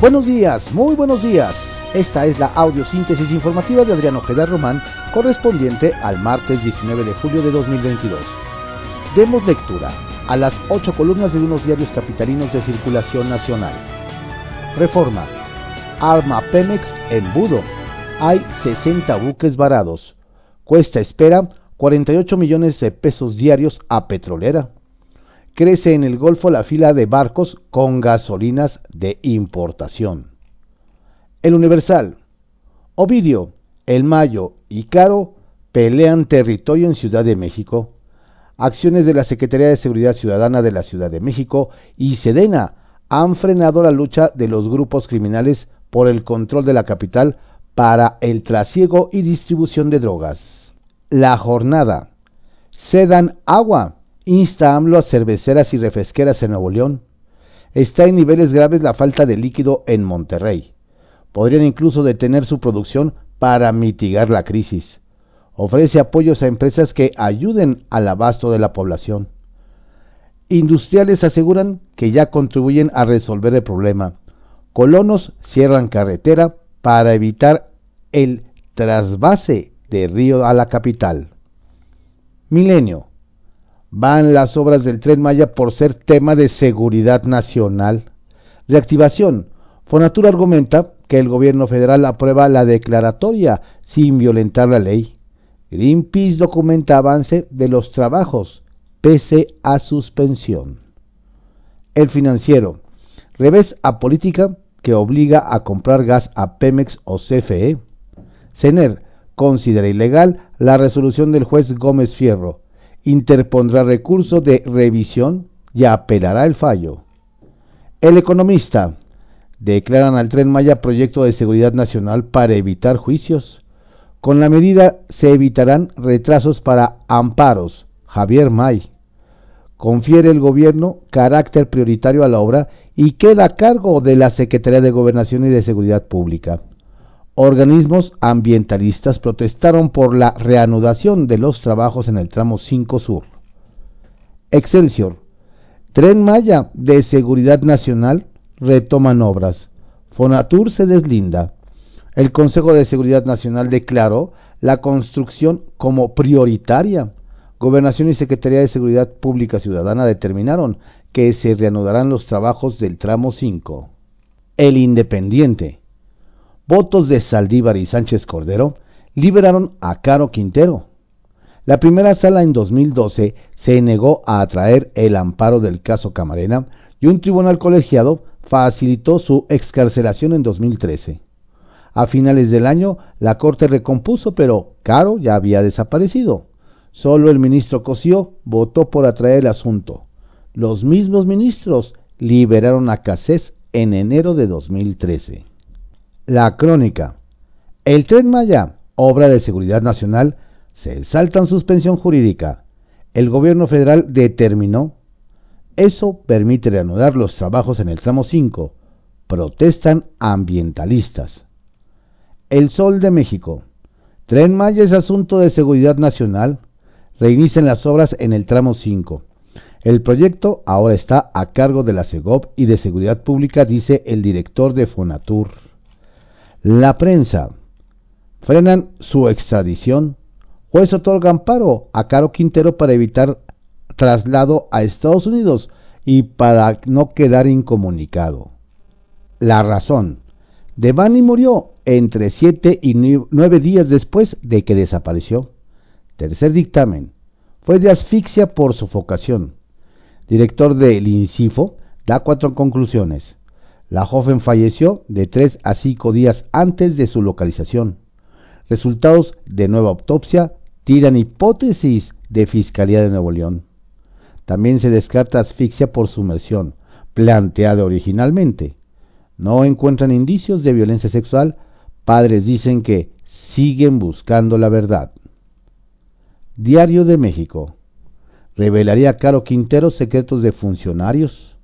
Buenos días, muy buenos días. Esta es la audiosíntesis informativa de Adriano Ojeda Román, correspondiente al martes 19 de julio de 2022. Demos lectura a las ocho columnas de unos diarios capitalinos de circulación nacional. Reforma. Arma Pemex en Budo. Hay 60 buques varados. Cuesta espera 48 millones de pesos diarios a petrolera. Crece en el Golfo la fila de barcos con gasolinas de importación. El Universal. Ovidio, El Mayo y Caro pelean territorio en Ciudad de México. Acciones de la Secretaría de Seguridad Ciudadana de la Ciudad de México y Sedena han frenado la lucha de los grupos criminales por el control de la capital para el trasiego y distribución de drogas. La jornada. Sedan agua. Insta AMLO a cerveceras y refresqueras en Nuevo León. Está en niveles graves la falta de líquido en Monterrey. Podrían incluso detener su producción para mitigar la crisis. Ofrece apoyos a empresas que ayuden al abasto de la población. Industriales aseguran que ya contribuyen a resolver el problema. Colonos cierran carretera para evitar el trasvase de Río a la capital. Milenio. Van las obras del tren Maya por ser tema de seguridad nacional. Reactivación. Fonatura argumenta que el gobierno federal aprueba la declaratoria sin violentar la ley. Greenpeace documenta avance de los trabajos pese a suspensión. El financiero. Revés a política que obliga a comprar gas a Pemex o CFE. CENER considera ilegal la resolución del juez Gómez Fierro. Interpondrá recurso de revisión y apelará el fallo. El economista declaran al tren Maya proyecto de seguridad nacional para evitar juicios. Con la medida se evitarán retrasos para amparos. Javier May. Confiere el gobierno carácter prioritario a la obra y queda a cargo de la Secretaría de Gobernación y de Seguridad Pública. Organismos ambientalistas protestaron por la reanudación de los trabajos en el tramo 5 Sur. Excelsior. Tren Maya de Seguridad Nacional retoman obras. Fonatur se deslinda. El Consejo de Seguridad Nacional declaró la construcción como prioritaria. Gobernación y Secretaría de Seguridad Pública Ciudadana determinaron que se reanudarán los trabajos del tramo 5. El Independiente. Votos de Saldívar y Sánchez Cordero liberaron a Caro Quintero. La primera sala en 2012 se negó a atraer el amparo del caso Camarena y un tribunal colegiado facilitó su excarcelación en 2013. A finales del año, la Corte recompuso, pero Caro ya había desaparecido. Solo el ministro Cosío votó por atraer el asunto. Los mismos ministros liberaron a Casés en enero de 2013. La crónica. El tren Maya, obra de seguridad nacional, se salta en suspensión jurídica. El gobierno federal determinó eso permite reanudar los trabajos en el tramo 5. Protestan ambientalistas. El Sol de México. Tren Maya es asunto de seguridad nacional. Reinician las obras en el tramo 5. El proyecto ahora está a cargo de la CEGOP y de Seguridad Pública, dice el director de Fonatur. La prensa. Frenan su extradición. Juez otorga amparo a Caro Quintero para evitar traslado a Estados Unidos y para no quedar incomunicado. La razón. Devani murió entre 7 y 9 días después de que desapareció. Tercer dictamen. Fue de asfixia por sofocación. Director del INCIFO da cuatro conclusiones. La joven falleció de 3 a 5 días antes de su localización. Resultados de nueva autopsia tiran hipótesis de Fiscalía de Nuevo León. También se descarta asfixia por sumersión, planteada originalmente. No encuentran indicios de violencia sexual. Padres dicen que siguen buscando la verdad. Diario de México. ¿Revelaría Caro Quintero secretos de funcionarios?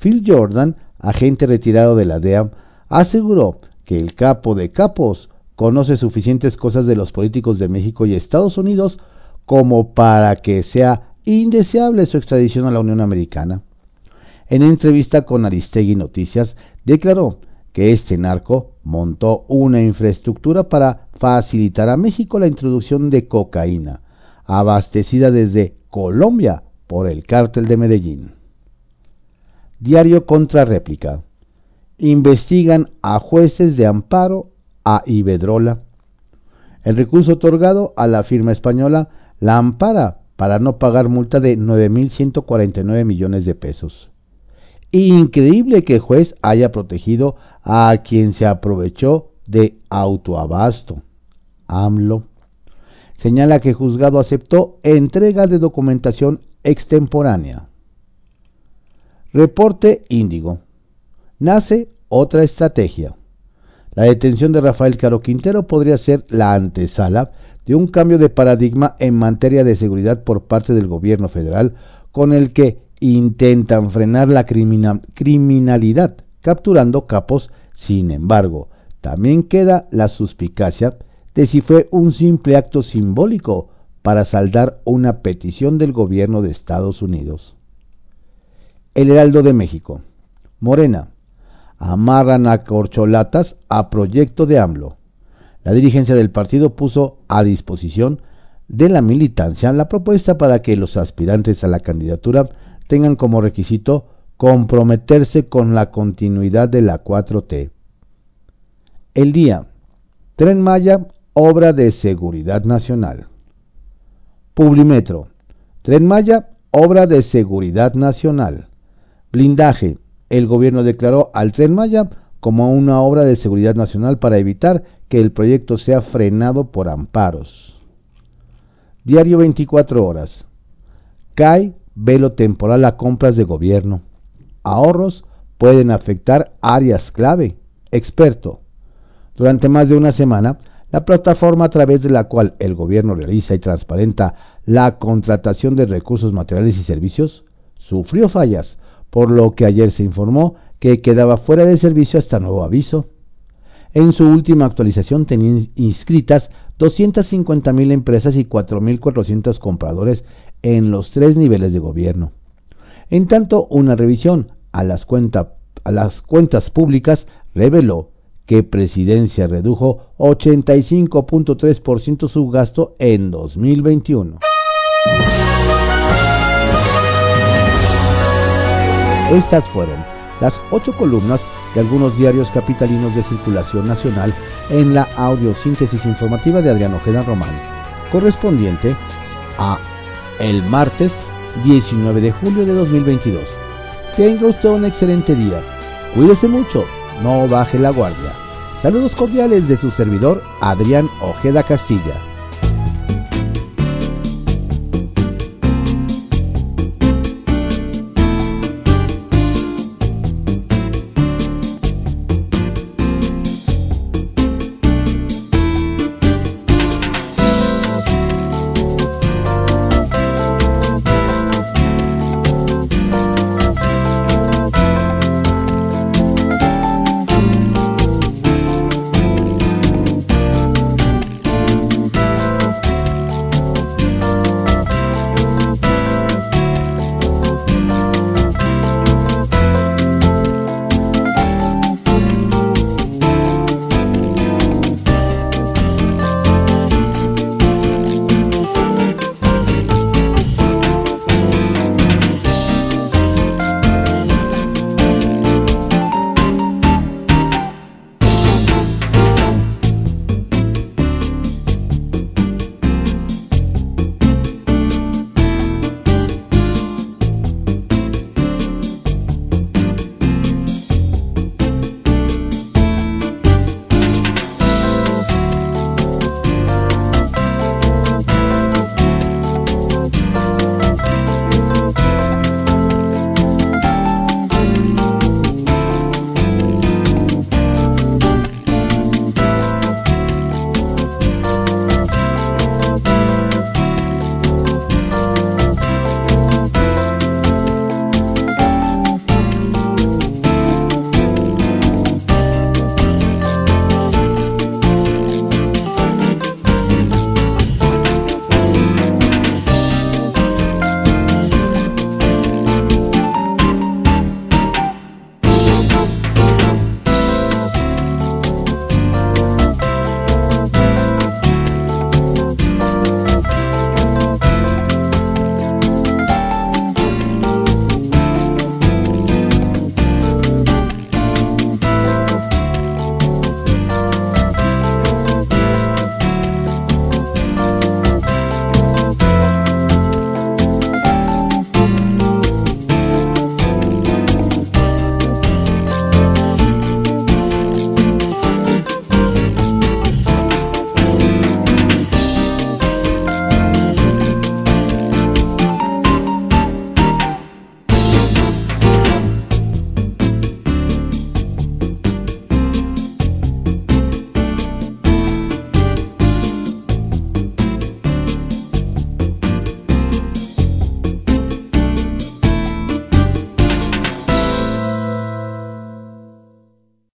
Phil Jordan, agente retirado de la DEA, aseguró que el capo de capos conoce suficientes cosas de los políticos de México y Estados Unidos como para que sea indeseable su extradición a la Unión Americana. En entrevista con Aristegui Noticias, declaró que este narco montó una infraestructura para facilitar a México la introducción de cocaína, abastecida desde Colombia por el cártel de Medellín. Diario contra réplica. Investigan a jueces de amparo a Ibedrola. El recurso otorgado a la firma española la ampara para no pagar multa de 9.149 millones de pesos. Increíble que el juez haya protegido a quien se aprovechó de autoabasto. AMLO señala que el juzgado aceptó entrega de documentación extemporánea. Reporte Índigo. Nace otra estrategia. La detención de Rafael Caro Quintero podría ser la antesala de un cambio de paradigma en materia de seguridad por parte del gobierno federal con el que intentan frenar la criminalidad capturando capos. Sin embargo, también queda la suspicacia de si fue un simple acto simbólico para saldar una petición del gobierno de Estados Unidos. El Heraldo de México. Morena. Amarran a corcholatas a proyecto de AMLO. La dirigencia del partido puso a disposición de la militancia la propuesta para que los aspirantes a la candidatura tengan como requisito comprometerse con la continuidad de la 4T. El día. Tren Maya, obra de seguridad nacional. Publimetro. Tren Maya, obra de seguridad nacional. Blindaje. El gobierno declaró al Tren Maya como una obra de seguridad nacional para evitar que el proyecto sea frenado por amparos. Diario 24 horas. CAI velo temporal a compras de gobierno. Ahorros pueden afectar áreas clave. Experto. Durante más de una semana, la plataforma a través de la cual el gobierno realiza y transparenta la contratación de recursos materiales y servicios sufrió fallas, por lo que ayer se informó que quedaba fuera de servicio hasta nuevo aviso. En su última actualización tenían inscritas 250.000 empresas y 4.400 compradores en los tres niveles de gobierno. En tanto, una revisión a las, a las cuentas públicas reveló que Presidencia redujo 85.3% su gasto en 2021. Estas fueron las ocho columnas de algunos diarios capitalinos de circulación nacional en la audiosíntesis informativa de Adriano Ojeda Román, correspondiente a el martes 19 de julio de 2022. Tenga usted un excelente día. Cuídese mucho, no baje la guardia. Saludos cordiales de su servidor Adrián Ojeda Castilla.